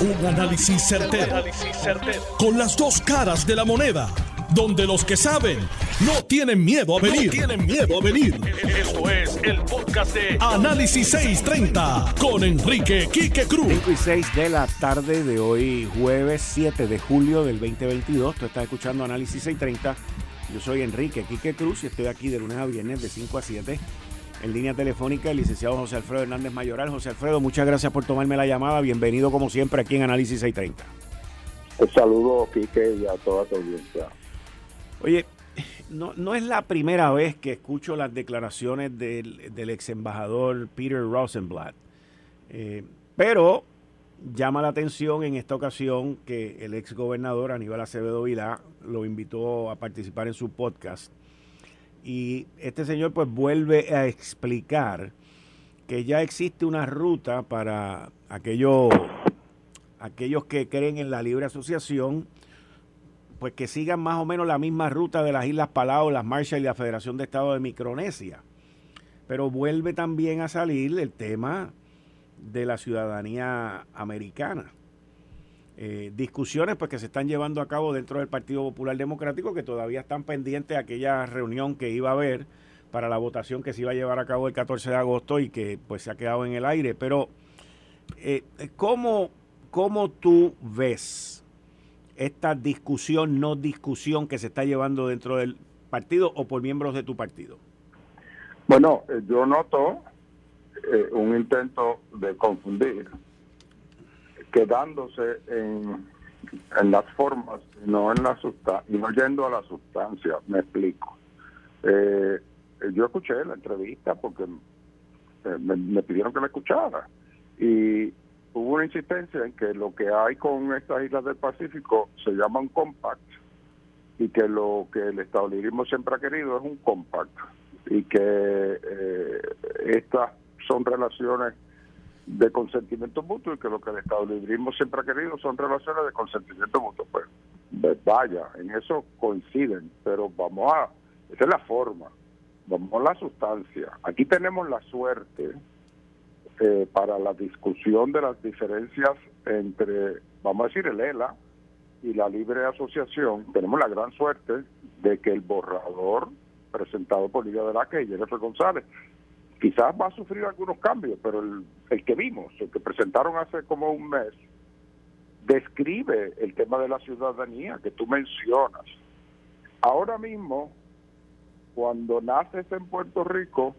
Un análisis certero, Con las dos caras de la moneda. Donde los que saben no tienen miedo a venir. tienen miedo a venir. Esto es el podcast de Análisis 630 con Enrique Quique Cruz. 5 y 6 de la tarde de hoy, jueves 7 de julio del 2022. Tú estás escuchando Análisis 630. Yo soy Enrique Quique Cruz y estoy aquí de lunes a viernes de 5 a 7 en línea telefónica el licenciado José Alfredo Hernández Mayoral. José Alfredo, muchas gracias por tomarme la llamada. Bienvenido como siempre aquí en Análisis 630. Un saludo, Quique, y a toda tu audiencia. Oye, no, no es la primera vez que escucho las declaraciones del, del ex embajador Peter Rosenblatt, eh, pero llama la atención en esta ocasión que el ex gobernador Aníbal Acevedo Vilá lo invitó a participar en su podcast y este señor pues vuelve a explicar que ya existe una ruta para aquellos, aquellos que creen en la libre asociación, pues que sigan más o menos la misma ruta de las Islas Palau, las Marshall y la Federación de Estados de Micronesia. Pero vuelve también a salir el tema de la ciudadanía americana. Eh, discusiones pues, que se están llevando a cabo dentro del Partido Popular Democrático que todavía están pendientes de aquella reunión que iba a haber para la votación que se iba a llevar a cabo el 14 de agosto y que pues se ha quedado en el aire. Pero, eh, ¿cómo, ¿cómo tú ves esta discusión, no discusión que se está llevando dentro del partido o por miembros de tu partido? Bueno, eh, yo noto un intento de confundir quedándose en, en las formas, no en la sustancia, no yendo a la sustancia, me explico. Eh, yo escuché la entrevista porque eh, me, pidieron que la escuchara y hubo una insistencia en que lo que hay con estas islas del Pacífico se llama un compact y que lo que el estadolibrismo siempre ha querido es un compact y que eh, estas son relaciones de consentimiento mutuo y que lo que el Estado librismo siempre ha querido son relaciones de consentimiento mutuo. Pues, vaya, en eso coinciden, pero vamos a, esa es la forma, vamos a la sustancia. Aquí tenemos la suerte eh, para la discusión de las diferencias entre, vamos a decir, el ELA y la libre asociación, tenemos la gran suerte de que el borrador presentado por Lidia de la y Jennifer González Quizás va a sufrir algunos cambios, pero el, que vimos, el que presentaron hace como un mes, describe el tema de la ciudadanía que tú mencionas. Ahora mismo, cuando naces en Puerto Rico,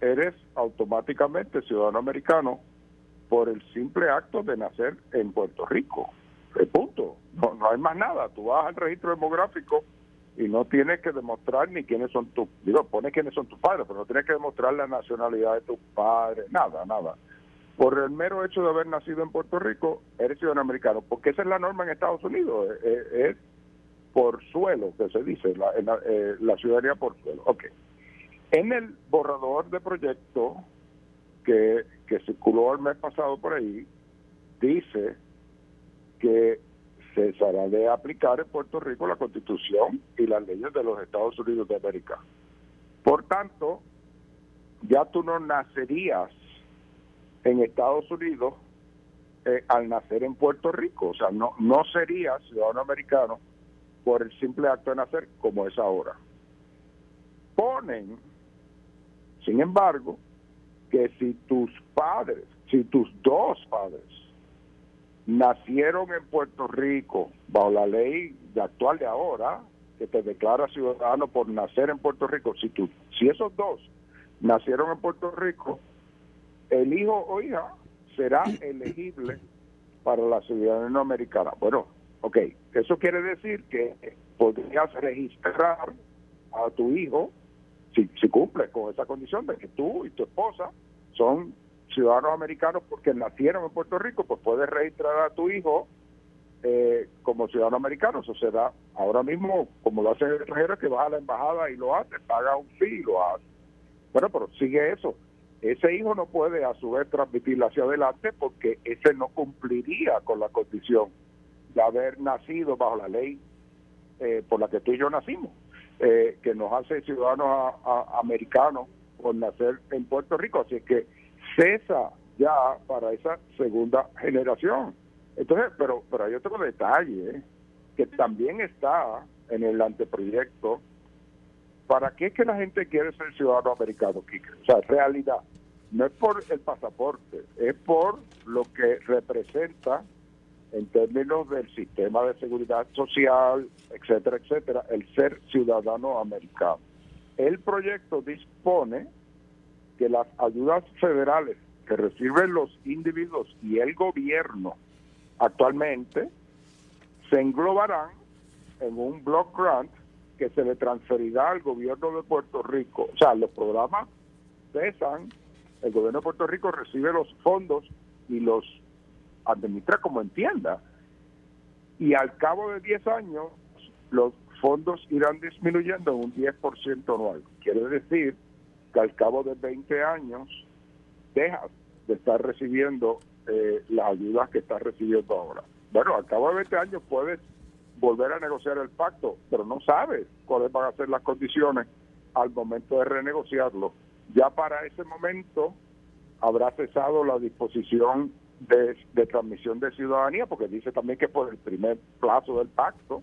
eres automáticamente ciudadano americano por el simple acto de nacer en Puerto Rico. El punto. No, no hay más nada. Tú vas al registro demográfico y no tienes que demostrar ni quiénes son tus, digo, pone quiénes son tus padres, pero no tienes que demostrar la nacionalidad de tus padres, nada, nada. Por el mero hecho de haber nacido en Puerto Rico, eres ciudadano americano, porque esa es la norma en Estados Unidos, eh, eh, es, por suelo, que se dice, la, eh, la ciudadanía por suelo. Ok. En el borrador de proyecto que, que circuló el mes pasado por ahí, dice que cesará de aplicar en Puerto Rico la Constitución y las leyes de los Estados Unidos de América. Por tanto, ya tú no nacerías en Estados Unidos eh, al nacer en Puerto Rico, o sea, no, no serías ciudadano americano por el simple acto de nacer como es ahora. Ponen, sin embargo, que si tus padres, si tus dos padres nacieron en Puerto Rico bajo la ley de actual de ahora, que te declara ciudadano por nacer en Puerto Rico, si, tú, si esos dos nacieron en Puerto Rico, el hijo o hija será elegible para la ciudadanía americana. Bueno, ok, eso quiere decir que podrías registrar a tu hijo si, si cumple con esa condición de que tú y tu esposa son ciudadanos americanos porque nacieron en Puerto Rico, pues puedes registrar a tu hijo eh, como ciudadano americano. Eso se ahora mismo, como lo hacen extranjeros, que vas a la embajada y lo hace, paga un fee y lo hace. Bueno, pero sigue eso. Ese hijo no puede a su vez transmitirlo hacia adelante porque ese no cumpliría con la condición de haber nacido bajo la ley eh, por la que tú y yo nacimos, eh, que nos hace ciudadanos americanos por nacer en Puerto Rico. Así que cesa ya para esa segunda generación. Entonces, pero, pero hay otro detalle que también está en el anteproyecto. ¿Para qué es que la gente quiere ser ciudadano americano, O sea, realidad. No es por el pasaporte, es por lo que representa en términos del sistema de seguridad social, etcétera, etcétera, el ser ciudadano americano. El proyecto dispone que las ayudas federales que reciben los individuos y el gobierno actualmente se englobarán en un block grant que se le transferirá al gobierno de Puerto Rico. O sea, los programas cesan, el gobierno de Puerto Rico recibe los fondos y los administra como entienda. Y al cabo de 10 años, los fondos irán disminuyendo en un 10% anual. Quiere decir al cabo de 20 años dejas de estar recibiendo eh, las ayudas que estás recibiendo ahora. Bueno, al cabo de 20 años puedes volver a negociar el pacto, pero no sabes cuáles van a ser las condiciones al momento de renegociarlo. Ya para ese momento habrá cesado la disposición de, transmisión de ciudadanía, porque dice también que por el primer plazo del pacto,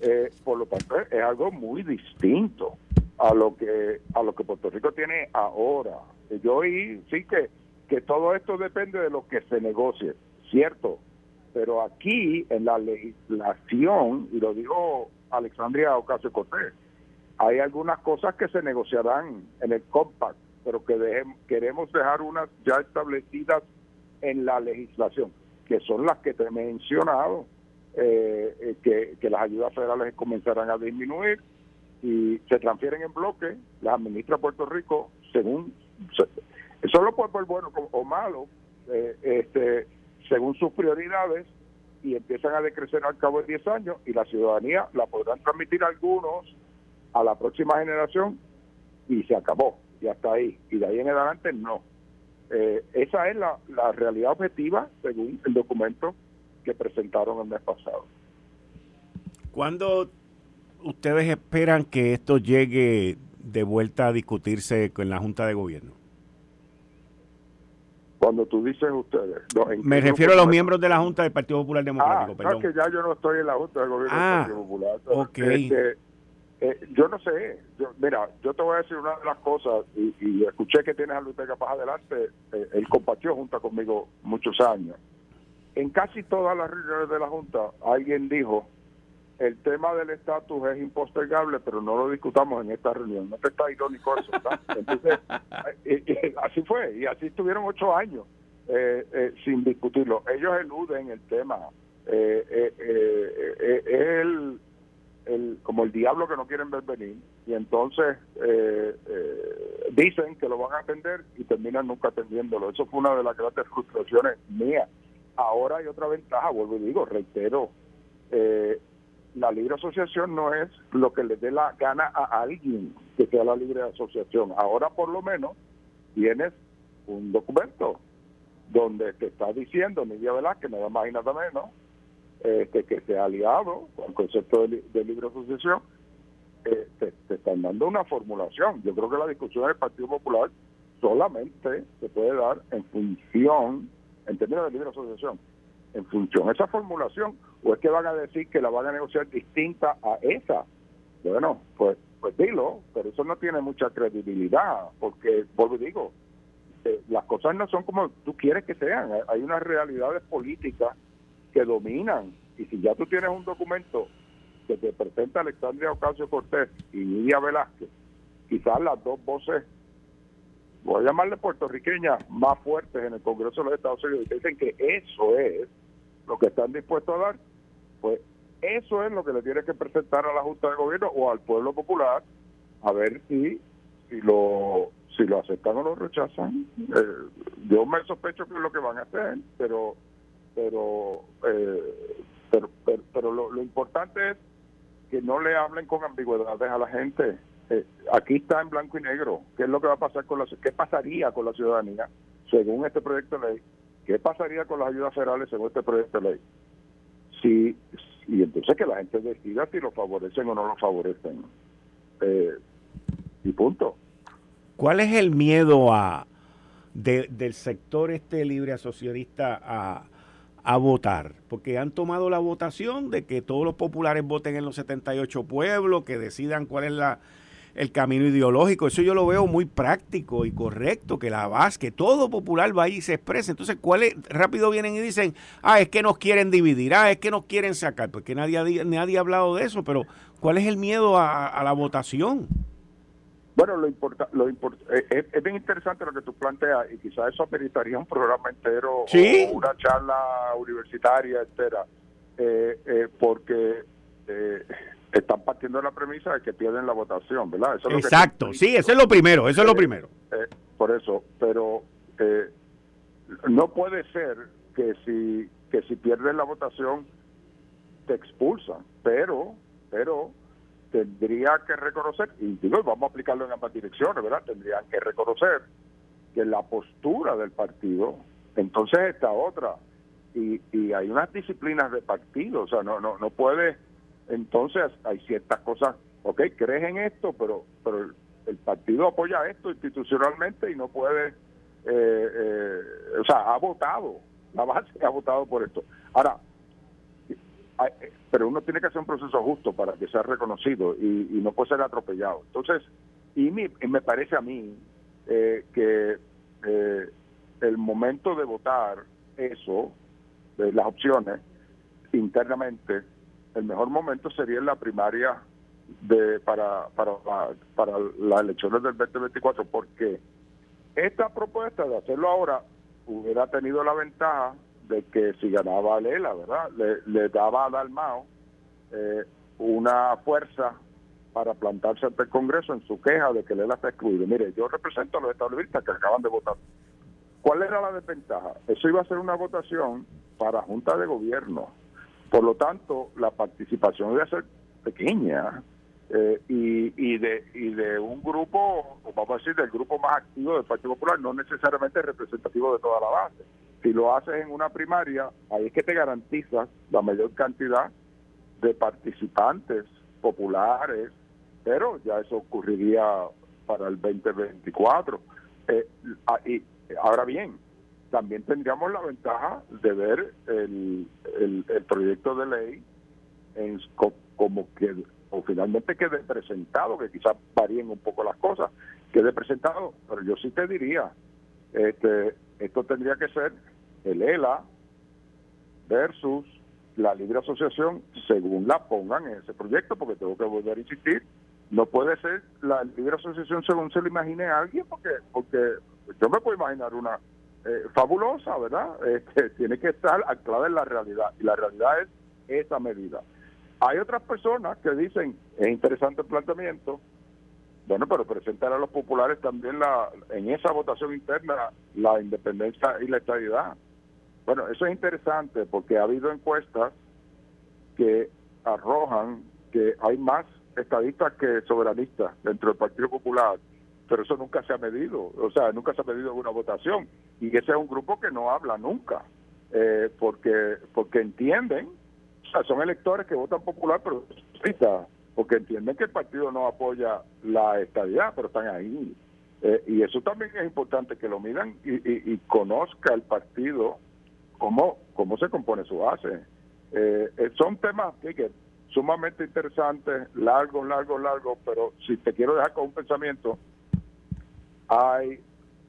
eh, por lo tanto es algo muy distinto a lo que a lo que Puerto Rico tiene ahora. Yo oí sí que que todo esto depende de lo que se negocie, cierto, pero aquí en la legislación, y lo dijo Alexandria Ocasio Cortés, hay algunas cosas que se negociarán en el compact, pero que queremos dejar unas ya establecidas en la legislación, que son las que te he mencionado, eh, eh, que, que las ayudas federales comenzarán a disminuir y se transfieren en bloque, las administra Puerto Rico según Solo puede ser bueno o malo, eh, este, según sus prioridades, y empiezan a decrecer al cabo de 10 años, y la ciudadanía la podrán transmitir algunos a la próxima generación, y se acabó, y hasta ahí. Y de ahí en adelante, no. Eh, esa es la, la realidad objetiva, según el documento que presentaron el mes pasado. ¿Cuándo ustedes esperan que esto llegue de vuelta a discutirse con la Junta de Gobierno? Cuando tú dices ustedes. Me refiero a los miembros de la Junta del Partido Popular Democrático, ah, perdón. que ya yo no estoy en la Junta del Gobierno del ah, Partido Popular. Ok. Este, eh, yo no sé. mira, yo te voy a decir una de las cosas, y, escuché que tienes a Luis Vega para adelante. Eh, él compartió Junta conmigo muchos años. En casi todas las reuniones de la Junta, alguien dijo el tema del estatus es impostergable, pero no lo discutamos en esta reunión. No te está irónico eso, ¿verdad? Entonces, así fue, y así estuvieron ocho años eh, eh, sin discutirlo. Ellos eluden el tema. Eh, es el, el, como el diablo que no quieren ver venir, y entonces dicen que lo van a atender y terminan nunca atendiéndolo. Eso fue una de las grandes frustraciones mías. Ahora hay otra ventaja, vuelvo y digo, reitero, eh, la libre asociación no es lo que le dé la gana a alguien que sea la libre asociación. Ahora por lo menos tienes un documento donde te está diciendo Nidia Velázquez, nada más y nada menos, este, que se ha aliado con el concepto de, libre asociación, eh, te, te, están dando una formulación. Yo creo que la discusión del Partido Popular solamente se puede dar en función, en términos de libre asociación, en función de esa formulación, o es que van a decir que la van a negociar distinta a esa. Bueno, pues, pues dilo, pero eso no tiene mucha credibilidad, porque, vuelvo y digo, eh, las cosas no son como tú quieres que sean, hay unas realidades políticas que dominan, y si ya tú tienes un documento que te presenta Alexandria Ocasio Cortés y Nidia Velázquez, quizás las dos voces voy a llamarle puertorriqueñas más fuertes en el Congreso de los Estados Unidos y dicen que eso es lo que están dispuestos a dar, pues eso es lo que le tiene que presentar a la Junta de Gobierno o al pueblo popular a ver si, si lo si lo aceptan o lo rechazan. Eh, yo me sospecho que es lo que van a hacer, pero pero eh, pero, pero, lo, importante es que no le hablen con ambigüedades a la gente. Eh, aquí está en blanco y negro. ¿Qué es lo que va a pasar con la qué pasaría con la ciudadanía según este proyecto de ley? ¿Qué pasaría con las ayudas federales según este proyecto de ley? Si, y entonces que la gente decida si lo favorecen o no lo favorecen. Eh, y punto. ¿Cuál es el miedo a del sector este libre asociacionista a, a votar, porque han tomado la votación de que todos los populares voten en los 78 pueblos, que decidan cuál es la, el camino ideológico. Eso yo lo veo muy práctico y correcto, que la base, que todo popular va ahí y se exprese. Entonces, ¿cuál es? Rápido vienen y dicen, ah, es que nos quieren dividir, ah, es que nos quieren sacar, porque nadie, nadie ha hablado de eso, pero ¿cuál es el miedo a, la votación? Bueno, lo importa, lo eh, es, bien interesante lo que tú planteas y quizás eso ameritaría un programa entero o una charla universitaria entera, eh, eh, porque eh, están partiendo de la premisa de que pierden la votación, ¿verdad? Exacto, sí, eso es lo primero, eso es lo primero. por eso, pero no puede ser que si que si pierden la votación te expulsan, pero pero tendría que reconocer, y digo, vamos a aplicarlo en ambas direcciones, ¿verdad? Tendrían que reconocer que la postura del partido, entonces esta otra, y, y hay unas disciplinas de partido, o sea, no, no, no puede, entonces hay ciertas cosas, ok, crees en esto, pero, pero el, partido apoya esto institucionalmente y no puede, eh, eh, o sea, ha votado, la base ha votado por esto. Ahora, pero uno tiene que hacer un proceso justo para que sea reconocido y, no puede ser atropellado. Entonces, y, me parece a mí eh, que eh, el momento de votar eso, de las opciones, internamente, el mejor momento sería en la primaria de para, para, para las elecciones del 2024, porque esta propuesta de hacerlo ahora hubiera tenido la ventaja de que si ganaba Lela, ¿verdad? Le, daba a Dalmao eh, una fuerza para plantarse ante el Congreso en su queja de que Lela está excluido. Mire, yo represento a los estadounidenses que acaban de votar. ¿Cuál era la desventaja? Eso iba a ser una votación para Junta de Gobierno. Por lo tanto, la participación a ser pequeña. Eh, y, y, de, y de un grupo, vamos a decir, del grupo más activo del Partido Popular, no necesariamente representativo de toda la base. Si lo haces en una primaria, ahí es que te garantizas la mayor cantidad de participantes populares, pero ya eso ocurriría para el 2024. Eh, ah, y, ahora bien, también tendríamos la ventaja de ver el, el, proyecto de ley en, como que o finalmente quede presentado, que quizás varíen un poco las cosas, quede presentado, pero yo sí te diría, este, esto tendría que ser el ELA versus la libre asociación según la pongan en ese proyecto, porque tengo que volver a insistir, no puede ser la libre asociación según se lo imagine alguien, porque porque yo me puedo imaginar una eh, fabulosa, ¿verdad? Este, tiene que estar anclada en la realidad, y la realidad es esa medida. Hay otras personas que dicen, es interesante el planteamiento, bueno, pero presentar a los populares también la en esa votación interna la independencia y la estabilidad. Bueno, eso es interesante porque ha habido encuestas que arrojan que hay más estadistas que soberanistas dentro del Partido Popular, pero eso nunca se ha medido, o sea, nunca se ha medido en una votación. Y ese es un grupo que no habla nunca, eh, porque porque entienden, o sea, son electores que votan popular, pero porque entienden que el partido no apoya la estadidad, pero están ahí. Eh, y eso también es importante que lo miran y, y conozca el partido cómo, cómo se compone su base. Eh, eh, son temas que, sumamente interesantes, largos, largos, largos, pero si te quiero dejar con un pensamiento, hay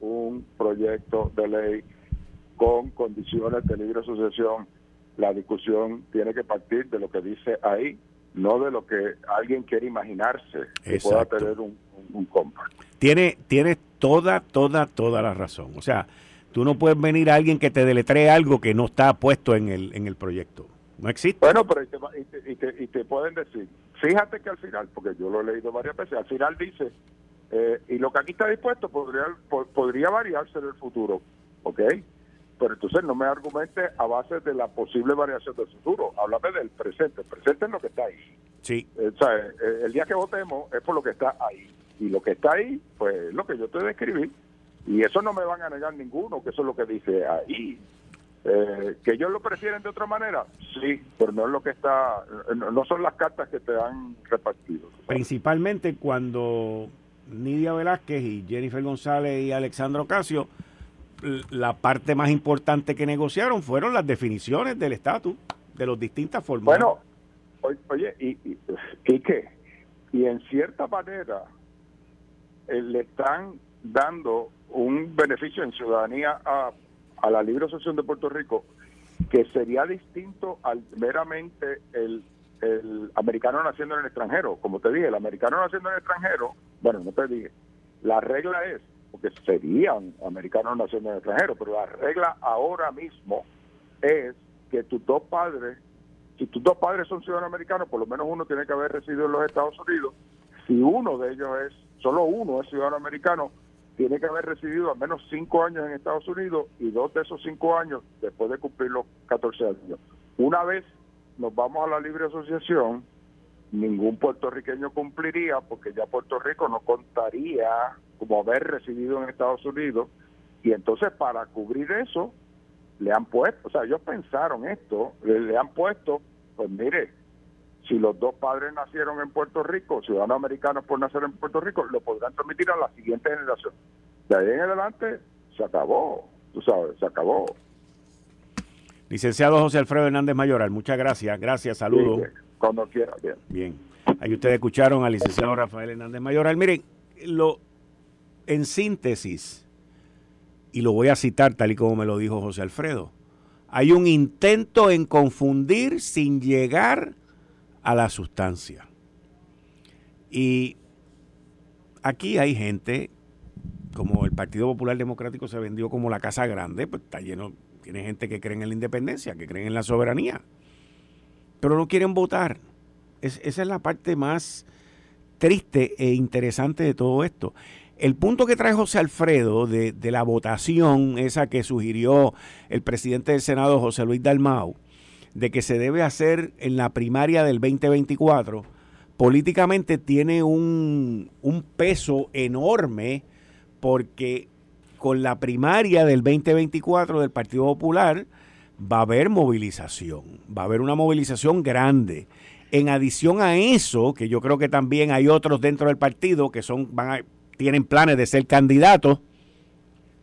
un proyecto de ley con condiciones de libre asociación. La discusión tiene que partir de lo que dice ahí, no de lo que alguien quiere imaginarse que pueda tener un, un, Tiene, tiene toda, toda, toda la razón. O sea, Tú no puedes venir a alguien que te deletree algo que no está puesto en el, en el proyecto. No existe. Bueno, pero y te, y, te, pueden decir, fíjate que al final, porque yo lo he leído varias veces, al final dice, eh, y lo que aquí está dispuesto podría, podría variarse en el futuro, ¿ok? Pero entonces no me argumente a base de la posible variación del futuro, háblame del presente, el presente es lo que está ahí. Sí. Eh, o sea, eh, el día que votemos es por lo que está ahí, y lo que está ahí, pues es lo que yo te describí, y eso no me van a negar ninguno, que eso es lo que dice ahí. Eh, que ellos lo prefieren de otra manera, sí, pero no es lo que está, no son las cartas que te han repartido. Principalmente cuando Nidia Velázquez y Jennifer González y Alexandro Casio la parte más importante que negociaron fueron las definiciones del estatus de las distintas formas. Bueno, oye, y, y, qué? Y en cierta manera eh, le están dando un beneficio en ciudadanía a, a la Libre Asociación de Puerto Rico que sería distinto al meramente el, el americano naciendo en el extranjero. Como te dije, el americano naciendo en el extranjero, bueno, no te dije, la regla es, porque serían americanos naciendo en el extranjero, pero la regla ahora mismo es que tus dos padres, si tus dos padres son ciudadanos americanos, por lo menos uno tiene que haber residido en los Estados Unidos. Si uno de ellos es, solo uno es ciudadano americano, tiene que haber residido al menos cinco años en Estados Unidos y dos de esos cinco años después de cumplir los 14 años. Una vez nos vamos a la libre asociación, ningún puertorriqueño cumpliría porque ya Puerto Rico no contaría como haber residido en Estados Unidos y entonces para cubrir eso le han puesto, o sea, ellos pensaron esto, le, han puesto, pues mire, si los dos padres nacieron en Puerto Rico, ciudadanos americanos por nacer en Puerto Rico, lo podrán transmitir a la siguiente generación. De ahí en adelante se acabó, tú sabes, se acabó. Licenciado José Alfredo Hernández Mayoral, muchas gracias, gracias, saludos. cuando quiera, bien. Bien. Ahí ustedes escucharon al licenciado Rafael Hernández Mayoral. Miren, lo, en síntesis, y lo voy a citar tal y como me lo dijo José Alfredo, hay un intento en confundir sin llegar a la sustancia. Y aquí hay gente, como el Partido Popular Democrático se vendió como la Casa Grande, pues está lleno, tiene gente que cree en la independencia, que cree en la soberanía, pero no quieren votar. esa es la parte más triste e interesante de todo esto. El punto que trae José Alfredo de, la votación, esa que sugirió el presidente del Senado, José Luis Dalmau, de que se debe hacer en la primaria del 2024, políticamente tiene un, un peso enorme porque con la primaria del 2024 del Partido Popular va a haber movilización, va a haber una movilización grande. En adición a eso, que yo creo que también hay otros dentro del partido que son, tienen planes de ser candidatos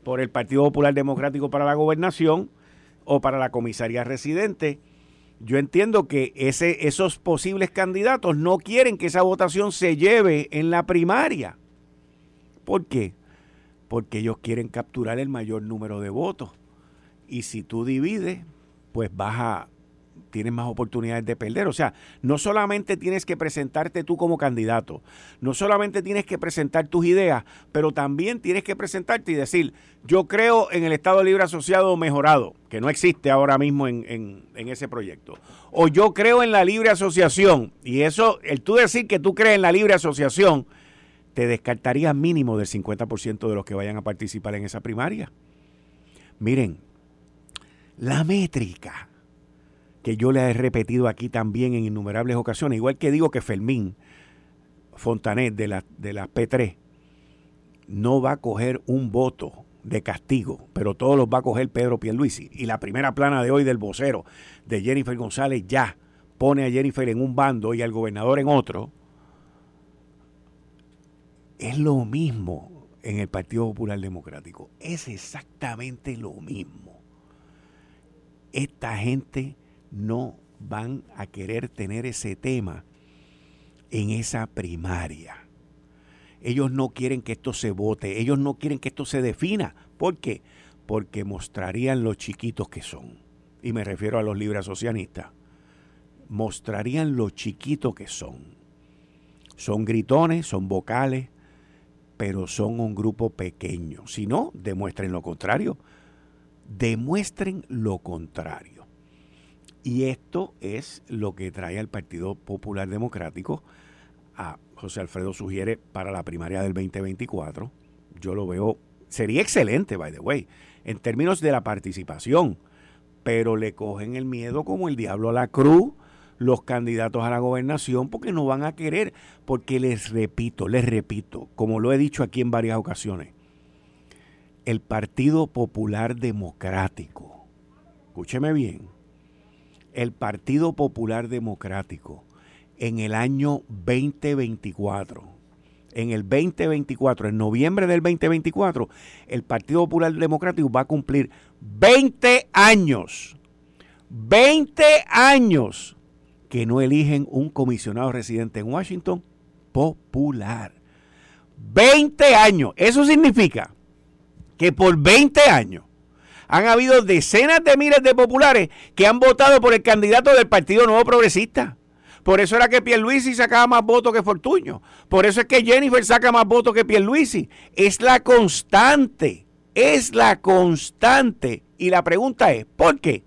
por el Partido Popular Democrático para la gobernación o para la comisaría residente. Yo entiendo que ese, esos posibles candidatos no quieren que esa votación se lleve en la primaria. ¿Por qué? Porque ellos quieren capturar el mayor número de votos. Y si tú divides, pues vas a, tienes más oportunidades de perder. O sea, no solamente tienes que presentarte tú como candidato, no solamente tienes que presentar tus ideas, pero también tienes que presentarte y decir, yo creo en el Estado Libre Asociado mejorado, que no existe ahora mismo en, ese proyecto. O yo creo en la libre asociación, y eso, el tú decir que tú crees en la libre asociación, te descartaría mínimo del 50% de los que vayan a participar en esa primaria. Miren, la métrica que yo le he repetido aquí también en innumerables ocasiones, igual que digo que Fermín Fontanet de la, de la P3 no va a coger un voto de castigo, pero todos los va a coger Pedro Pierluisi. Y la primera plana de hoy del vocero de Jennifer González ya pone a Jennifer en un bando y al gobernador en otro. Es lo mismo en el Partido Popular Democrático. Es exactamente lo mismo. Esta gente no van a querer tener ese tema en esa primaria. Ellos no quieren que esto se vote, ellos no quieren que esto se defina. ¿Por qué? Porque mostrarían lo chiquitos que son. Y me refiero a los libres socialistas. Mostrarían lo chiquitos que son. Son gritones, son vocales, pero son un grupo pequeño. Si no, demuestren lo contrario. Demuestren lo contrario. Y esto es lo que trae al Partido Popular Democrático. A José Alfredo sugiere para la primaria del 2024. Yo lo veo, sería excelente, by the way, en términos de la participación, pero le cogen el miedo como el diablo a la cruz los candidatos a la gobernación porque no van a querer, porque les repito, les repito, como lo he dicho aquí en varias ocasiones, el Partido Popular Democrático, escúcheme bien, el Partido Popular Democrático en el año 2024 en el 2024, en noviembre del 2024, el Partido Popular Democrático va a cumplir 20 años. 20 años que no eligen un comisionado residente en Washington popular. 20 años. Eso significa que por 20 años han habido decenas de miles de populares que han votado por el candidato del Partido Nuevo Progresista. Por eso era que Pierluisi sacaba más votos que Fortuño. Por eso es que Jennifer saca más votos que Pierluisi. Es la constante. Es la constante. Y la pregunta es, ¿por qué?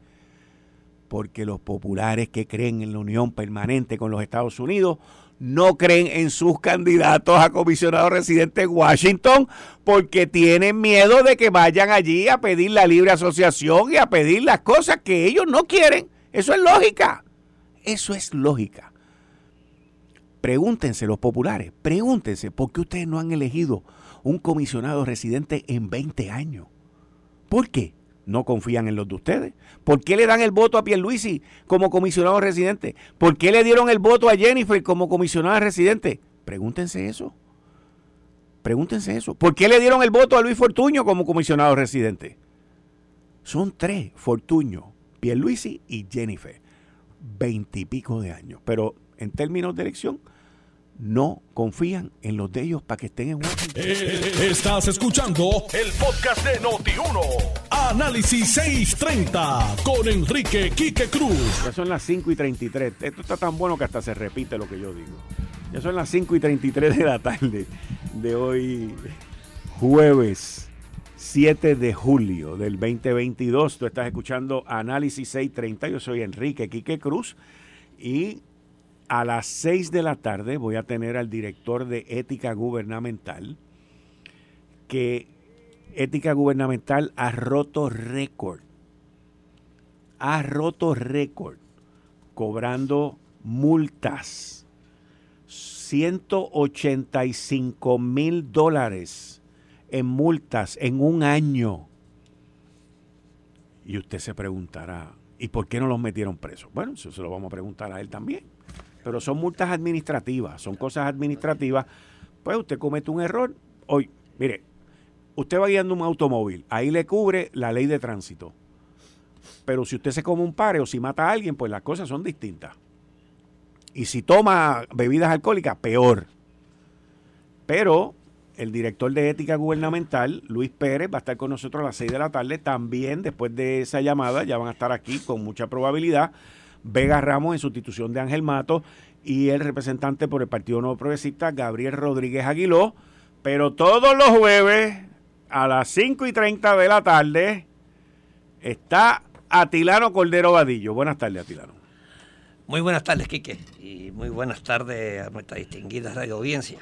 Porque los populares que creen en la unión permanente con los Estados Unidos no creen en sus candidatos a comisionado residente en Washington porque tienen miedo de que vayan allí a pedir la libre asociación y a pedir las cosas que ellos no quieren. Eso es lógica. Eso es lógica. Pregúntense los populares, pregúntense por qué ustedes no han elegido un comisionado residente en 20 años. ¿Por qué? No confían en los de ustedes. ¿Por qué le dan el voto a Pierluisi como comisionado residente? ¿Por qué le dieron el voto a Jennifer como comisionada residente? Pregúntense eso. Pregúntense eso. ¿Por qué le dieron el voto a Luis Fortuño como comisionado residente? Son tres, Fortuño, Pierluisi y Jennifer veintipico de años. Pero en términos de elección, no confían en los de ellos para que estén en Washington. Eh, estás escuchando el podcast de Noti1. Análisis 630 con Enrique Quique Cruz. Ya son las 5 y 33. Esto está tan bueno que hasta se repite lo que yo digo. Ya son las 5 y 33 de la tarde de hoy, jueves 7 de julio del 2022. Tú estás escuchando Análisis 630. Yo soy Enrique Quique Cruz y a las 6 de la tarde voy a tener al director de ética gubernamental que ética gubernamental ha roto récord. Ha roto récord cobrando multas. 185 mil dólares en multas en un año. Y usted se preguntará, ¿y por qué no los metieron presos? Bueno, eso se lo vamos a preguntar a él también. Pero son multas administrativas, son cosas administrativas. Pues usted comete un error. Hoy, mire, usted va guiando un automóvil, ahí le cubre la ley de tránsito. Pero si usted se come un pare o si mata a alguien, pues las cosas son distintas. Y si toma bebidas alcohólicas, peor. Pero el director de ética gubernamental, Luis Pérez, va a estar con nosotros a las 6 de la tarde. También después de esa llamada, ya van a estar aquí con mucha probabilidad. Vega Ramos en sustitución de Ángel Mato y el representante por el Partido Nuevo Progresista, Gabriel Rodríguez Aguiló. Pero todos los jueves a las 5 y 30 de la tarde está Atilano Cordero Vadillo. Buenas tardes, Atilano. Muy buenas tardes, Quique, y muy buenas tardes a nuestra distinguida radio audiencia.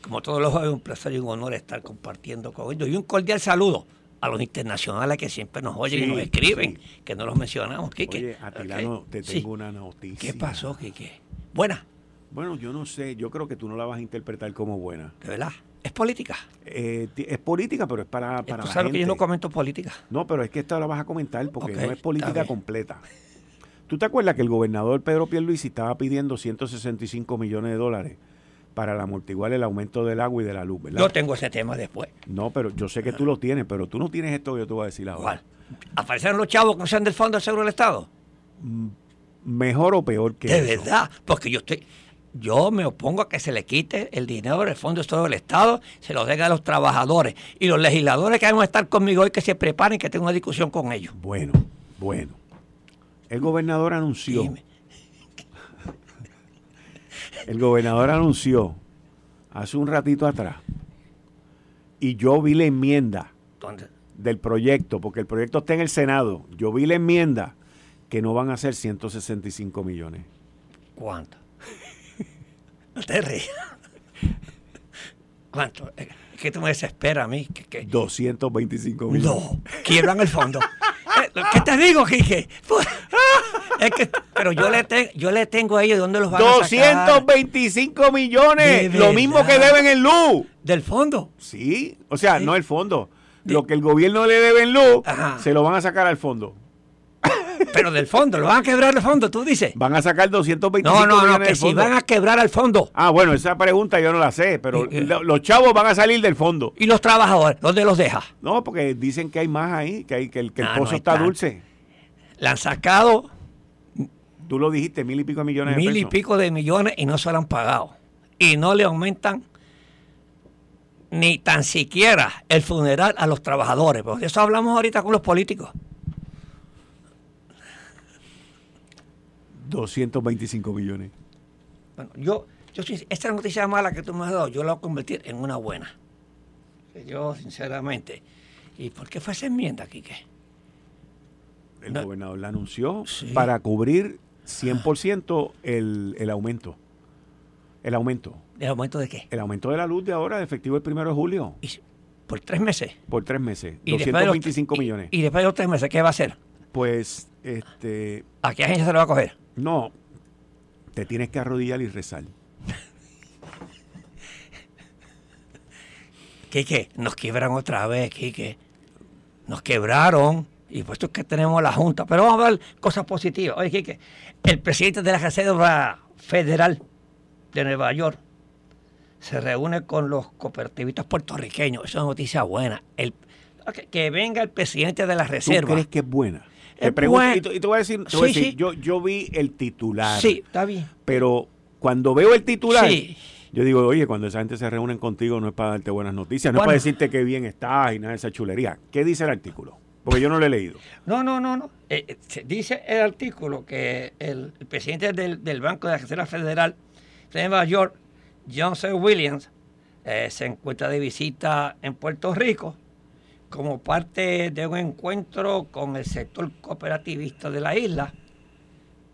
Como todos los jueves, un placer y un honor estar compartiendo con ellos. Y un cordial saludo a los internacionales que siempre nos oyen y nos escriben, que no los mencionamos, Quique. Oye, Atilano, te tengo una noticia. ¿Qué pasó, Quique? ¿Buena? Bueno, yo no sé, yo creo que tú no la vas a interpretar como buena. ¿De verdad? ¿Es política? Eh, es política, pero es para, para ¿Tú sabes que yo no comento política? No, pero es que esta la vas a comentar porque no es política completa. ¿Tú te acuerdas que el gobernador Pedro Pierluisi estaba pidiendo 165 millones de dólares para la amortiguar el aumento del agua y de la luz, ¿verdad? Yo tengo ese tema después. No, pero yo sé que tú lo tienes, pero tú no tienes esto que yo te voy a decir ahora. ¿Aparecieron los chavos que sean del Fondo del Seguro del Estado? Mm, mejor o peor que De verdad, porque yo estoy... Yo me opongo a que se le quite el dinero del Fondo del Estado del Estado, se lo den a los trabajadores y los legisladores que van a estar conmigo hoy que se preparen que tenga una discusión con ellos. Bueno, bueno. El gobernador anunció Dime. El gobernador anunció hace un ratito atrás y yo vi la enmienda ¿Dónde? del proyecto, porque el proyecto está en el Senado. Yo vi la enmienda que no van a ser 165 millones. ¿Cuánto? No te rías. ¿Cuánto? Es que tú me desesperas a mí. Que, que... 225 millones. No, quiebran el fondo. ¿Qué te digo, Quique? Es que, pero yo le, te, yo le tengo a ellos dónde los van 225 a sacar? millones, lo mismo que deben en luz. ¿Del fondo? Sí, o sea, sí. no el fondo. Lo que el gobierno le debe en luz, Ajá. se lo van a sacar al fondo. Pero del fondo, lo van a quebrar el fondo, tú dices. Van a sacar 225 No, no, no, que si van a quebrar al fondo. Ah, bueno, esa pregunta yo no la sé, pero Y- lo- los chavos van a salir del fondo. ¿Y los trabajadores? ¿Dónde los deja? No, porque dicen que hay más ahí, que, hay, que el, que el Ah, no pozo está dulce. Le han sacado Tú lo dijiste, mil y pico de millones de mil y pico de millones y no se lo han pagado. Y no le aumentan ni tan siquiera el funeral a los trabajadores. Porque de eso hablamos ahorita con los políticos. 225 millones. Bueno, yo, yo esta noticia mala que tú me has dado, yo la voy a convertir en una buena. Yo, sinceramente. ¿Y por qué fue esa enmienda, Quique? El No. gobernador la anunció Sí. para cubrir 100% el, el aumento. El aumento. ¿El aumento de qué? El aumento de la luz de ahora, de efectivo el primero de julio, Y- por tres meses. por tres meses. Y después de los- 225 y- millones. Y, después de los tres meses, ¿qué va a hacer? Pues, este, ¿A qué agencia se lo va a coger? No, te tienes que arrodillar y rezar. Quique, nos quiebran otra vez, Quique. Nos quebraron. Y puesto que tenemos la Junta. Pero vamos a ver cosas positivas. Oye, Quique, el presidente de la Reserva Federal de Nueva York se reúne con los cooperativistas puertorriqueños. Eso es una noticia buena. El, que, que venga el presidente de la ¿Tú Reserva. crees que es buena? Te pregunto, y, te, y te voy a decir, te voy a Sí, decir, sí. Yo, yo vi el titular, Sí, está bien. pero cuando veo el titular, Sí. yo digo, oye, cuando esa gente se reúnen contigo no es para darte buenas noticias, no es para decirte que bien estás y nada de esa chulería. ¿Qué dice el artículo? Porque yo no lo he leído. No, no, no, no. Eh, eh, dice el artículo que el, el presidente del, del Banco de la Reserva Federal de Nueva York, John C. Williams, eh, se encuentra de visita en Puerto Rico como parte de un encuentro con el sector cooperativista de la isla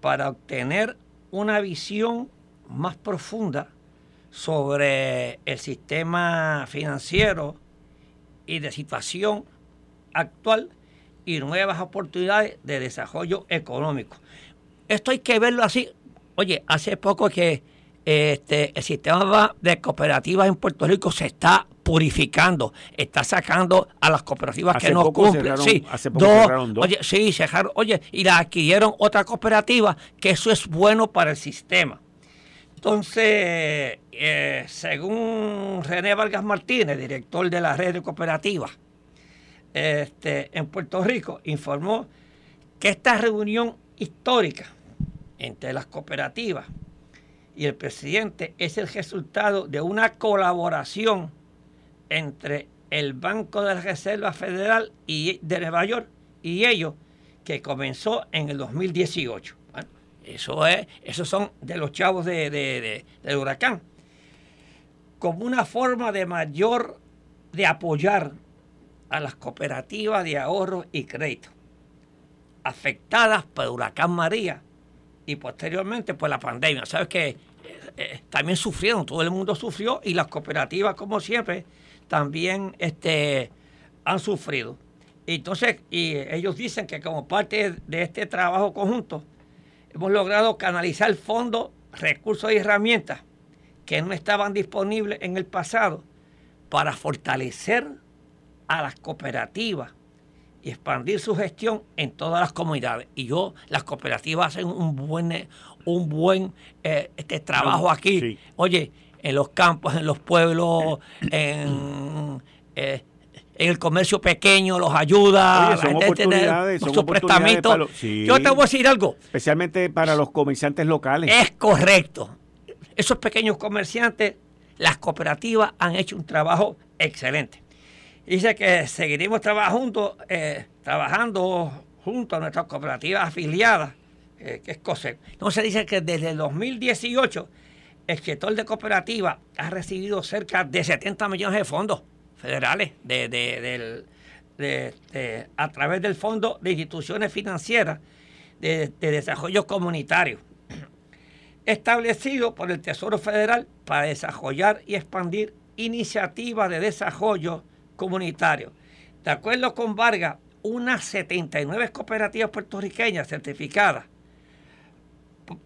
para obtener una visión más profunda sobre el sistema financiero y de situación actual y nuevas oportunidades de desarrollo económico. Esto hay que verlo así. Oye, hace poco que este, el sistema de cooperativas en Puerto Rico se está purificando, está sacando a las cooperativas Hace que no cumplen. cerraron- sí, hace poco cerraron dos. Oye, sí, cerraron, oye, y la adquirieron otra cooperativa, que eso es bueno para el sistema. Entonces, eh, según René Vargas Martínez, director de la red de cooperativas este, en Puerto Rico, informó que esta reunión histórica entre las cooperativas y el presidente es el resultado de una colaboración entre el Banco de la Reserva Federal y de Nueva York y ellos que comenzó en el 2018. Bueno, eso es, esos son de los chavos de, de- de- del huracán. Como una forma de mayor de apoyar a las cooperativas de ahorro y crédito afectadas por huracán María y posteriormente por la pandemia. Sabes que eh, eh, también sufrieron, todo el mundo sufrió y las cooperativas, como siempre, también este, han sufrido. Entonces, y ellos dicen que como parte de este trabajo conjunto, hemos logrado canalizar fondos, recursos y herramientas que no estaban disponibles en el pasado para fortalecer a las cooperativas y expandir su gestión en todas las comunidades. Y yo, las cooperativas hacen un buen, un buen eh, este trabajo aquí. Sí. Oye, en los campos, en los pueblos, en, eh, en el comercio pequeño, los ayuda. Oye, la son gente tiene oportunidades, son sus oportunidades prestamitos. para los- sí. Yo te voy a decir algo. Especialmente para los comerciantes locales. Es correcto. Esos pequeños comerciantes, las cooperativas han hecho un trabajo excelente. Dice que seguiremos trabajando juntos, eh, trabajando junto a nuestras cooperativas afiliadas, eh, que es COSEC. Entonces dice que desde el 2018 el sector de cooperativas ha recibido cerca de 70 millones de fondos federales a través del Fondo de Instituciones Financieras de Desarrollo Comunitario establecido por el Tesoro Federal para desarrollar y expandir iniciativas de desarrollo comunitario. De acuerdo con Vargas, unas 79 cooperativas puertorriqueñas certificadas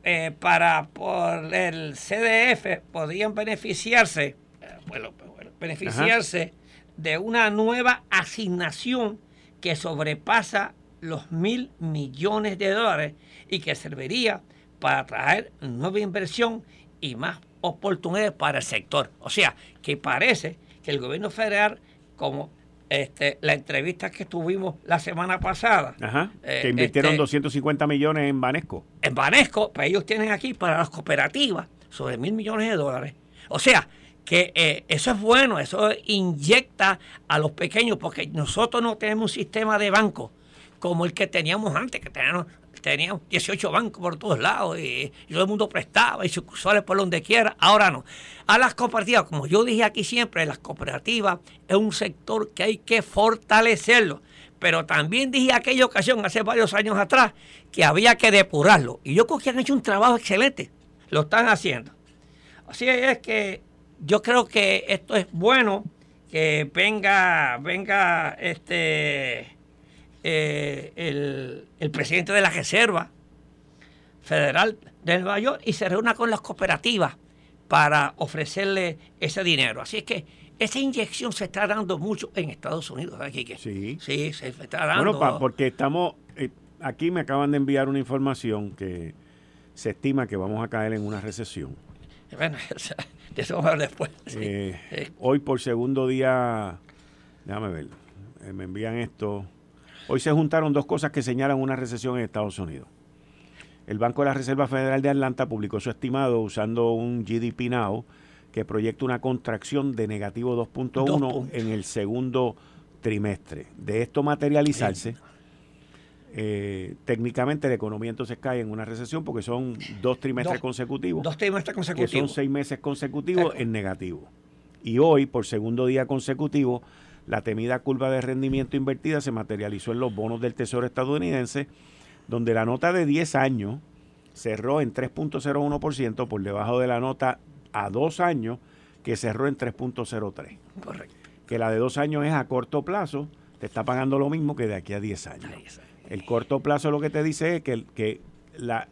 eh, para por el CDF podrían beneficiarse, eh, bueno, bueno, beneficiarse de una nueva asignación que sobrepasa los mil millones de dólares y que serviría para atraer nueva inversión y más oportunidades para el sector. O sea, que parece que el gobierno federal, como este, la entrevista que tuvimos la semana pasada. Eh, que invirtieron 250 este, millones en Banesco. En Banesco, pues ellos tienen aquí para las cooperativas sobre mil millones de dólares. O sea, que eh, eso es bueno, eso inyecta a los pequeños, porque nosotros no tenemos un sistema de banco como el que teníamos antes, que teníamos, teníamos 18 bancos por todos lados y, todo el mundo prestaba y sucursales por donde quiera. Ahora no. A las cooperativas, como yo dije aquí siempre, las cooperativas es un sector que hay que fortalecerlo. Pero también dije aquella ocasión, hace varios años atrás, que había que depurarlo. Y yo creo que han hecho un trabajo excelente. Lo están haciendo. Así es que yo creo que esto es bueno que venga, venga este eh, el, presidente de la Reserva Federal de Nueva York y se reúna con las cooperativas para ofrecerle ese dinero. Así es que esa inyección se está dando mucho en Estados Unidos. Aquí que, sí. Sí, se está dando. Bueno, porque estamos, eh, aquí me acaban de enviar una información que se estima que vamos a caer en una recesión. Bueno, de eso vamos a ver después. Eh, hoy por segundo día, déjame ver, me envían esto. Hoy se juntaron dos cosas que señalan una recesión en Estados Unidos. El Banco de la Reserva Federal de Atlanta publicó su estimado usando un GDP Now que proyecta una contracción de negativo 2.1 en el segundo trimestre. De esto materializarse, eh, técnicamente la economía entonces cae en una recesión porque son dos trimestres consecutivos. Dos trimestres consecutivos. Que son seis meses consecutivos en negativo. Y hoy, por segundo día consecutivo, la temida curva de rendimiento invertida se materializó en los bonos del Tesoro estadounidense, donde la nota de 10 años cerró en 3.01% por debajo de la nota a dos años que cerró en 3.03. Correcto. Que la de dos años es a corto plazo, te está pagando lo mismo que de aquí a 10 años. El corto plazo lo que te dice es que, que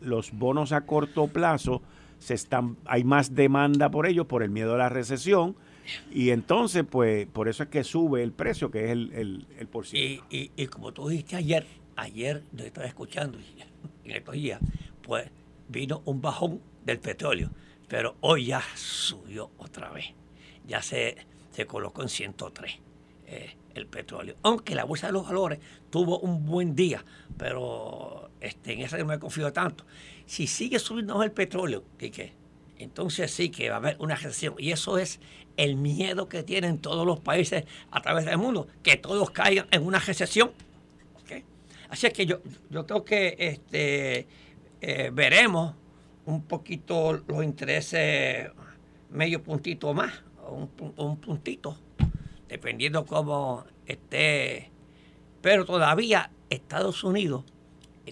los bonos a corto plazo se están, hay más demanda por ellos por el miedo a la recesión y entonces, pues, por eso es que sube el precio, que es el, el, por y, y, como tú dijiste ayer, ayer yo estaba escuchando en estos días, pues vino un bajón del petróleo, pero hoy ya subió otra vez. Ya se, se colocó en 103 eh, el petróleo. Aunque la bolsa de los valores tuvo un buen día, pero este, en esa no me confío tanto. Si sigue subiendo el petróleo, ¿qué? Entonces sí que va a haber una recesión. Y eso es el miedo que tienen todos los países a través del mundo, que todos caigan en una recesión. Así es que yo, yo creo que este, eh, veremos un poquito los intereses medio puntito más, un, un puntito, dependiendo cómo esté. Pero todavía Estados Unidos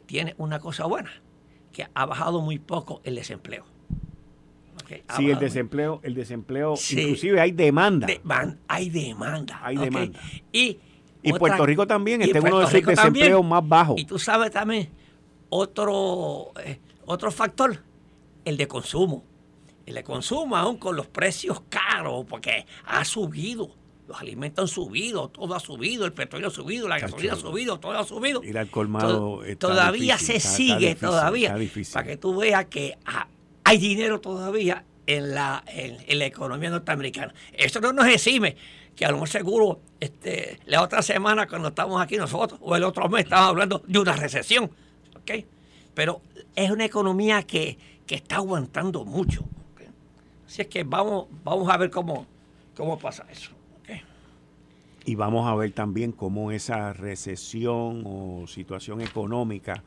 tiene una cosa buena, que ha bajado muy poco el desempleo sí, el desempleo, el desempleo, inclusive hay demanda. hay demanda. Hay demanda. Y, Puerto Rico también está en uno de esos desempleos más bajos. Y tú sabes también otro, eh, otro factor, el de consumo. El de consumo aún con los precios caros, porque ha subido. Los alimentos han subido, todo ha subido, el petróleo ha subido, la gasolina ha subido, todo ha subido. Ir al colmado. todavía se sigue, todavía. Para que tú veas que hay dinero todavía en la, en, la economía norteamericana. Eso no nos exime que a lo mejor seguro este, la otra semana cuando estamos aquí nosotros o el otro mes estamos hablando de una recesión. ¿okay? Pero es una economía que, está aguantando mucho. Así es que vamos, vamos a ver cómo, cómo pasa eso. Y vamos a ver también cómo esa recesión o situación económica,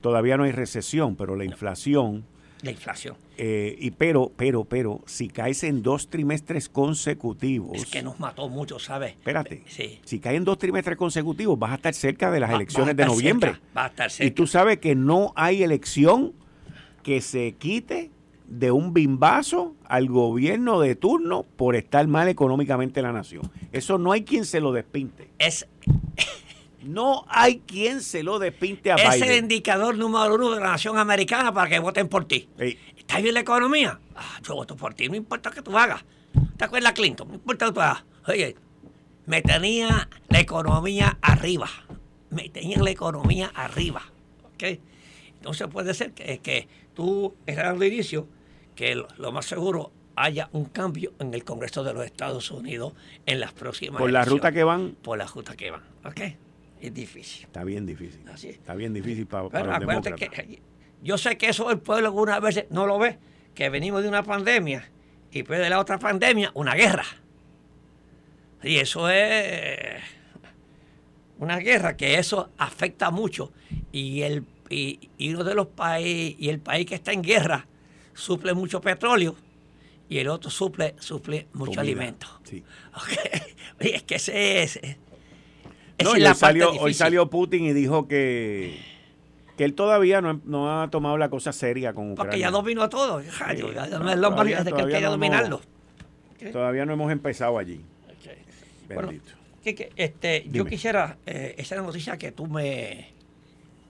todavía no hay recesión, pero la inflación la inflación. Eh, y pero, pero, pero, si caes en dos trimestres consecutivos. Es que nos mató mucho, ¿sabes? Espérate. Sí. Si caes en dos trimestres consecutivos, vas a estar cerca de las elecciones de noviembre. va a estar cerca. Y tú sabes que no hay elección que se quite de un bimbazo al gobierno de turno por estar mal económicamente la nación. Eso no hay quien se lo despinte. Es no hay quien se lo despinte a Biden. Es el indicador número uno de la nación americana para que voten por ti. ¿Está bien la economía? Ah, yo voto por ti, no importa que tú hagas. ¿Te acuerdas, Clinton? No importa que tú hagas. Oye, me tenía la economía arriba. tenían la economía arriba. ¿ok? Entonces puede ser que, que tú dando inicio que lo, lo más seguro haya un cambio en el Congreso de los Estados Unidos en las próximas Por la elecciones. ruta que van, Por la ruta que van. ¿Ok? Es difícil. está bien difícil. Así es. Está bien difícil para, los acuérdate demócratas. que yo sé que eso el pueblo algunas veces no lo ve, que venimos de una pandemia y después de la otra pandemia, una guerra. Y eso es una guerra que eso afecta mucho. Y el y, y uno de los países, y el país que está en guerra, suple mucho petróleo y el otro suple, suple mucho Comida, alimento. sí. Es que ese es. No, es y la hoy, parte salió, hoy difícil. salió Putin y dijo que, que él todavía no, no ha tomado la cosa seria con Ucrania. Porque ya dominó todo. rayo, Sí. ya no No, todavía- de que él quería no dominarlo. Todavía no hemos empezado allí. Bueno, Bendito. Quique, este, yo quisiera eh, esa noticia que tú me.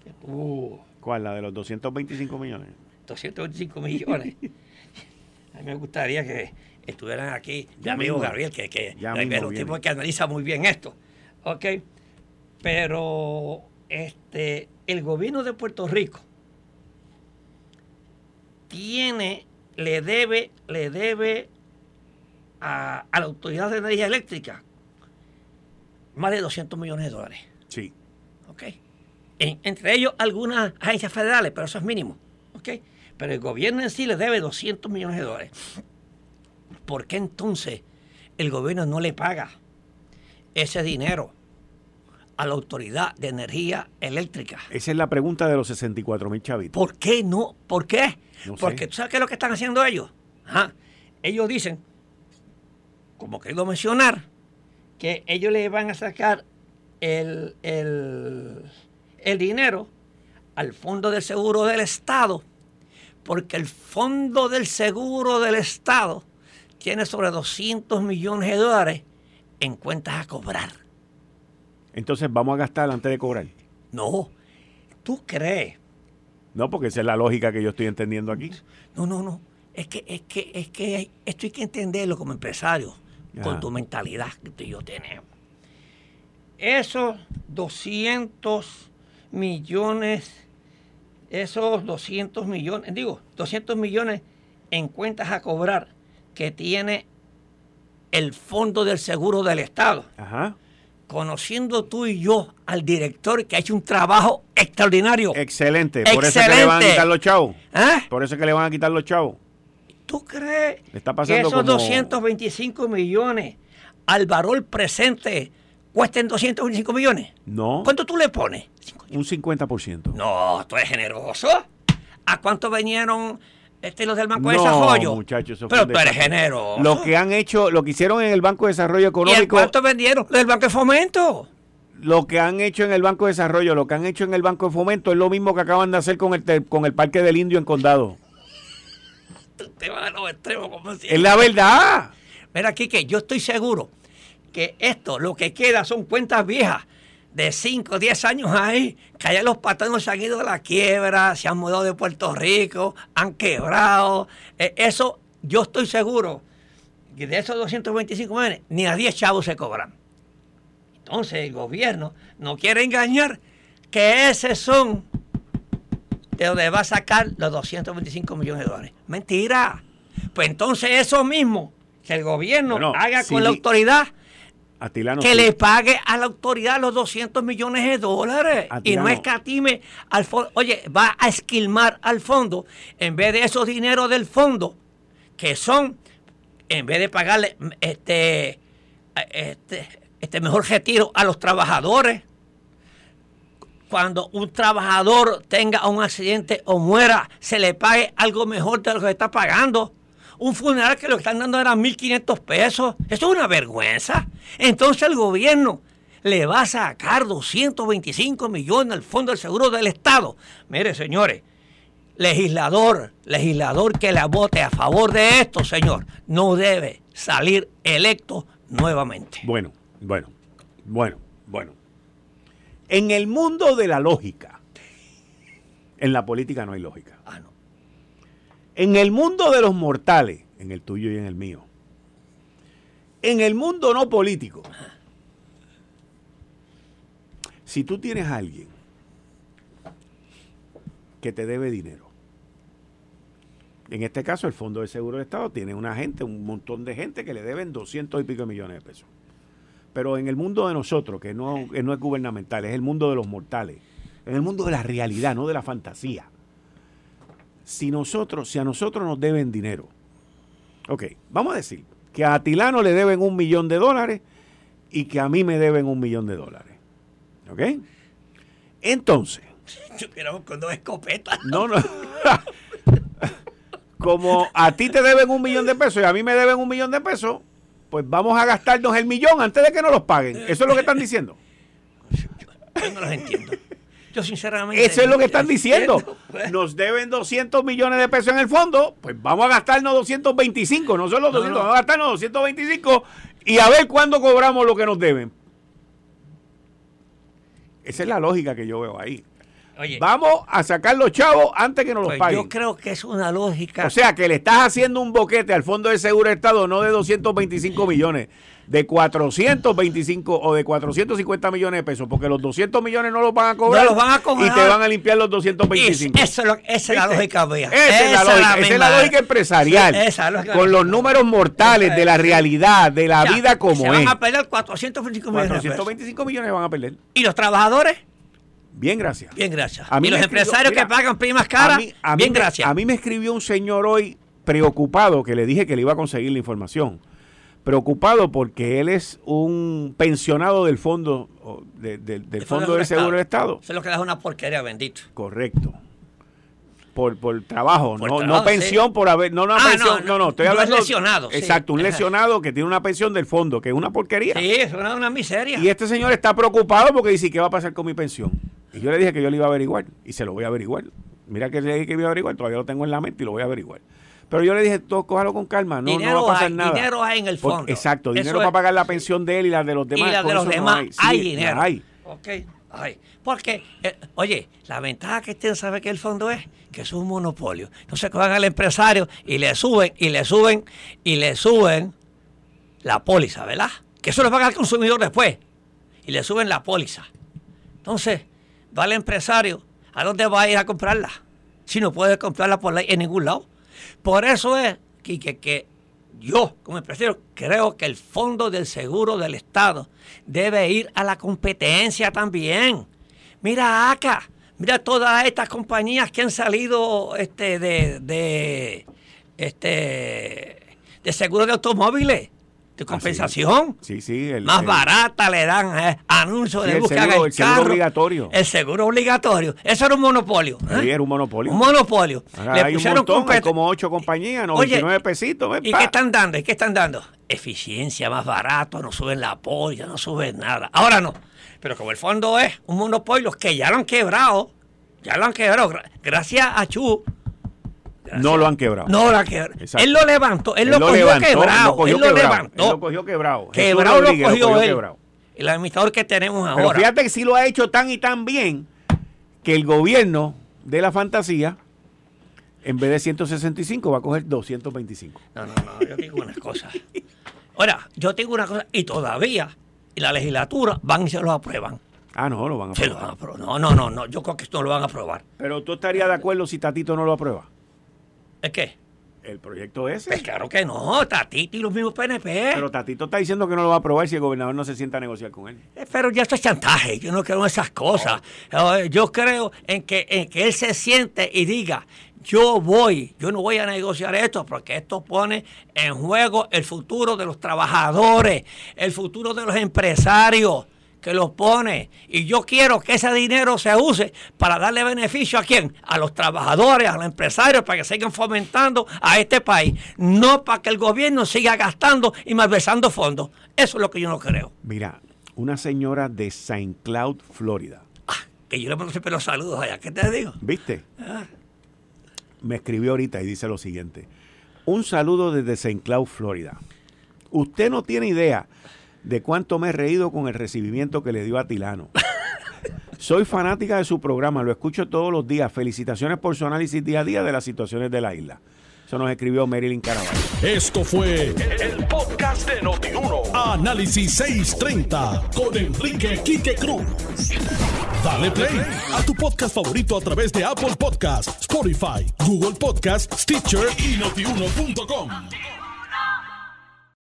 que tú. ¿Cuál? La de los 225 millones. 225 millones. A mí me gustaría que estuvieran aquí mi amigo. Gabriel, que, que es tipo viene. que analiza muy bien esto. ¿Ok? Pero este, el gobierno de Puerto Rico tiene, le debe, le debe a, a la Autoridad de Energía Eléctrica más de 200 millones de dólares. Sí. ¿ok? En- entre ellos algunas agencias federales, pero eso es mínimo, ¿ok? Pero el gobierno en sí le debe 200 millones de dólares. ¿Por qué entonces el gobierno no le paga ese dinero a la Autoridad de Energía Eléctrica? Esa es la pregunta de los 64 mil chavitos. ¿Por qué no? ¿Por qué? No sé. Porque tú sabes qué es lo que están haciendo ellos. Ajá. Ellos dicen, como querido mencionar, que ellos le van a sacar el, el- el dinero al Fondo del Seguro del Estado, porque el Fondo del Seguro del Estado tiene sobre 200 millones de dólares en cuentas a cobrar. Entonces vamos a gastar antes de cobrar. No, ¿tú crees? No, porque esa es la lógica que yo estoy entendiendo aquí. No, no, no. Es que, es que, es que esto hay que entenderlo como empresario, con tu mentalidad que tú y yo tenemos. Esos 200 millones, esos 200 millones, digo, 200 millones en cuentas a cobrar que tiene el Fondo del Seguro del Estado. Ajá. Conociendo tú y yo al director que ha hecho un trabajo extraordinario. Excelente. Por eso es que le van a quitar los chavos. ¿Ah? Por eso es que le van a quitar los chavos. ¿Tú crees Le está que esos como- 225 millones al valor presente cuesten 225 millones? No. ¿Cuánto tú le pones? Un 50%. No, tú eres generoso. ¿A cuánto vinieron este, los del Banco de No, Desarrollo? muchacho, eso fue Pero tú eres generoso. Lo que han hecho, lo que hicieron en el Banco de Desarrollo ¿Y Económico, cuánto vendieron? Del Banco de Fomento. lo que han hecho en el Banco de Desarrollo, lo que han hecho en el Banco de Fomento es lo mismo que acaban de hacer con el, con el Parque del Indio en Condado. Tú te vas a los extremos como Es siempre. la verdad. Mira aquí que yo estoy seguro que esto, lo que queda son cuentas viejas de 5 o 10 años ahí, que allá los patronos se han ido de la quiebra, se han mudado de Puerto Rico, han quebrado. Eh, eso, yo estoy seguro que de esos 225 millones, ni a 10 chavos se cobran. Entonces el gobierno no quiere engañar que esos son de donde va a sacar los 225 millones de dólares. Mentira. Pues entonces eso mismo, que el gobierno Bueno, haga con la autoridad, Atilano, que sí. le pague a la autoridad los 200 millones de dólares. Y no. escatime al fondo. Oye, va a esquilmar al fondo en vez de esos dineros del fondo, que son, en vez de pagarle este, este, este mejor retiro a los trabajadores, cuando un trabajador tenga un accidente o muera, se le pague algo mejor de lo que está pagando. Un funeral que lo están dando eran 1.500 pesos. Eso es una vergüenza. Entonces el gobierno le va a sacar 225 millones al Fondo del Seguro del Estado. Mire, señores, legislador, legislador que la vote a favor de esto, señor, no debe salir electo nuevamente. Bueno, bueno, bueno, bueno. En el mundo de la lógica, en la política no hay lógica. En el mundo de los mortales, en el tuyo y en el mío, en el mundo no político, Si tú tienes a alguien que te debe dinero, en este caso el Fondo de Seguro del Estado tiene una gente, un montón de gente que le deben 200 y pico millones de pesos. Pero en el mundo de nosotros, que no, que no es gubernamental, es el mundo de los mortales, en el mundo de la realidad, no de la fantasía. Si nosotros, si a nosotros nos deben dinero, ok, vamos a decir que a Atilano le deben un millón de dólares y que a mí me deben un millón de dólares. ¿Ok? Entonces. con dos escopetas. No, no. Como a ti te deben un millón de pesos y a mí me deben un millón de pesos, pues vamos a gastarnos el millón antes de que nos los paguen. Eso es lo que están diciendo. Yo no los entiendo. Yo sinceramente... Eso es lo que están diciendo. Pues. Nos deben 200 millones de pesos en el fondo, pues vamos a gastarnos 225, no solo 200, vamos a gastarnos 225 y a ver cuándo cobramos lo que nos deben. Esa es la lógica que yo veo ahí. Vamos a sacar los chavos antes que nos los pues paguen. Yo creo que es una lógica. O sea, que le estás haciendo un boquete al Fondo de Seguro de Estado no de 225 millones, de 425 o de 450 millones de pesos, porque los 200 millones no los van a cobrar. los van a cobrar. Y te van a limpiar los 225. esa es la lógica Esa, es la lógica, esa es la lógica empresarial. con los números mortales de la realidad, de la vida como se van a perder 425 millones. 425 millones van a perder. ¿Y los trabajadores? Bien, gracias. Bien, gracias. A mí y los empresarios que pagan primas caras, bien, gracias. A mí me escribió un señor hoy preocupado que le dije que le iba a conseguir la información preocupado porque él es un pensionado del fondo del fondo de seguro del Estado. Eso es lo que da una porquería, bendito. Correcto. Por, por trabajo, no, no pensión por haber, no, no, ah, pensión, no, no, estoy hablando. lesionado. Exacto, un lesionado que tiene una pensión del fondo, que es una porquería. Sí, es una, una miseria. Y este señor está preocupado porque dice, ¿qué va a pasar con mi pensión? Y yo le dije que yo le iba a averiguar, y se lo voy a averiguar. Mira que le dije que iba a averiguar, todavía lo tengo en la mente y lo voy a averiguar. Pero yo le dije, todo, cójalo con calma, no, no va a pasar nada. Dinero hay en el fondo. exacto, dinero para pagar la pensión de él y la de los demás. Y la de los demás, hay, dinero. Hay. Ok, hay. Porque, eh, oye, la ventaja que usted sabe que el fondo es que es un monopolio. Entonces van al empresario y le suben, y le suben, y le suben la póliza, ¿verdad? Que eso lo paga el consumidor después. Y le suben la póliza. Entonces, va el empresario, ¿a dónde va a ir a comprarla? Si no puede comprarla por en ningún lado. Por eso es, que, que yo, como empresario, creo que el Fondo del Seguro del Estado debe ir a la competencia también. Mira acá, mira todas estas compañías que han salido este, de, de, este, de seguro de automóviles de ah, compensación. sí, sí. más barata le dan eh, anuncios de buscar el, seguro obligatorio. El seguro obligatorio. Eso era un monopolio. ¿eh? Sí, era un monopolio. Un monopolio. le hay pusieron un montón, como ocho compañías, 99 pesitos. ¿Y qué están dando? ¿Y qué están dando? Eficiencia, más barato, no suben la polla, no suben nada. Ahora no. Pero como el fondo es un monopolio que ya lo han quebrado, ya lo han quebrado. Gracias a Chu no lo han quebrado. No lo han quebrado. Él lo levantó, él, lo, cogió quebrado. él lo levantó. Él lo cogió quebrado. Quebrado lo cogió, él. El administrador que tenemos ahora. Pero fíjate que sí lo ha hecho tan y tan bien que el gobierno de la fantasía, en vez de 165, va a coger 225. No, no, no. Yo tengo unas cosas. Ahora, yo tengo una cosa, y todavía, y la legislatura van y se lo aprueban. Ah, no, lo van a aprobar. No, no, no, no, yo creo que esto no lo van a aprobar. Pero tú estarías de acuerdo si Tatito no lo aprueba. ¿Es qué? El proyecto ese. Pues claro que no, Tatito y los mismos PNP. Pero Tatito está diciendo que no lo va a aprobar si el gobernador no se sienta a negociar con él. Eh, pero ya esto es chantaje, yo no creo en esas cosas. Eh, yo creo en que, en que él se siente y diga, yo voy, yo no voy a negociar esto porque esto pone en juego el futuro de los trabajadores, el futuro de los empresarios que los pone. Y yo quiero que ese dinero se use para darle beneficio a quién? A los trabajadores, a los empresarios, para que sigan fomentando a este país. No para que el gobierno siga gastando y malversando fondos. Eso es lo que yo no creo. Mira, una señora de Saint Cloud, Florida. Ah, que yo le mando siempre los saludos allá. ¿Qué te digo? ¿Viste? Ah. Me escribió ahorita y dice lo siguiente. Un saludo desde St. Cloud, Florida. Usted no tiene idea de cuánto me he reído con el recibimiento que le dio a Tilano. Soy fanática de su programa, lo escucho todos los días. Felicitaciones por su análisis día a día de las situaciones de la isla. Eso nos escribió Marilyn Caraballo. Esto fue el, podcast podcast de Notiuno. Análisis 630 con Enrique Quique Cruz. Dale play a tu podcast favorito a través de Apple Podcasts, Spotify, Google Podcasts, Stitcher y notiuno.com.